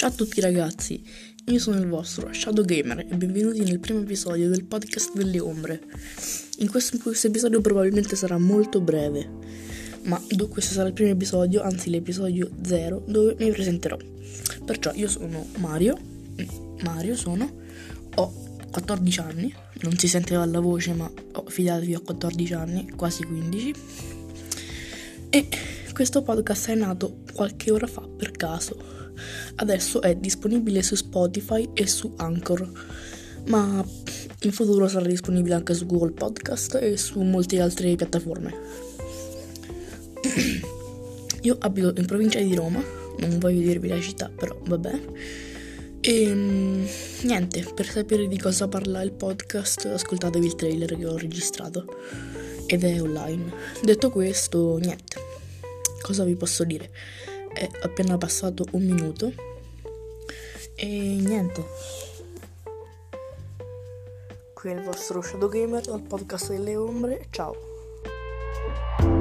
Ciao a tutti ragazzi, io sono il vostro Shadow Gamer e benvenuti nel primo episodio del podcast delle ombre. In questo, in questo episodio probabilmente sarà molto breve, ma questo sarà il primo episodio, anzi l'episodio 0, dove mi presenterò. Perciò io sono Mario, Mario sono, ho 14 anni, non si sente dalla voce ma oh, fidatevi ho 14 anni, quasi 15 e questo podcast è nato qualche ora fa per caso. Adesso è disponibile su Spotify e su Anchor, ma in futuro sarà disponibile anche su Google Podcast e su molte altre piattaforme. Io abito in provincia di Roma, non voglio dirvi la città, però vabbè. E ehm, niente, per sapere di cosa parla il podcast, ascoltatevi il trailer che ho registrato ed è online. Detto questo, niente. Cosa vi posso dire? È appena passato un minuto e niente. Qui è il vostro Shadow Gamer dal podcast delle ombre. Ciao.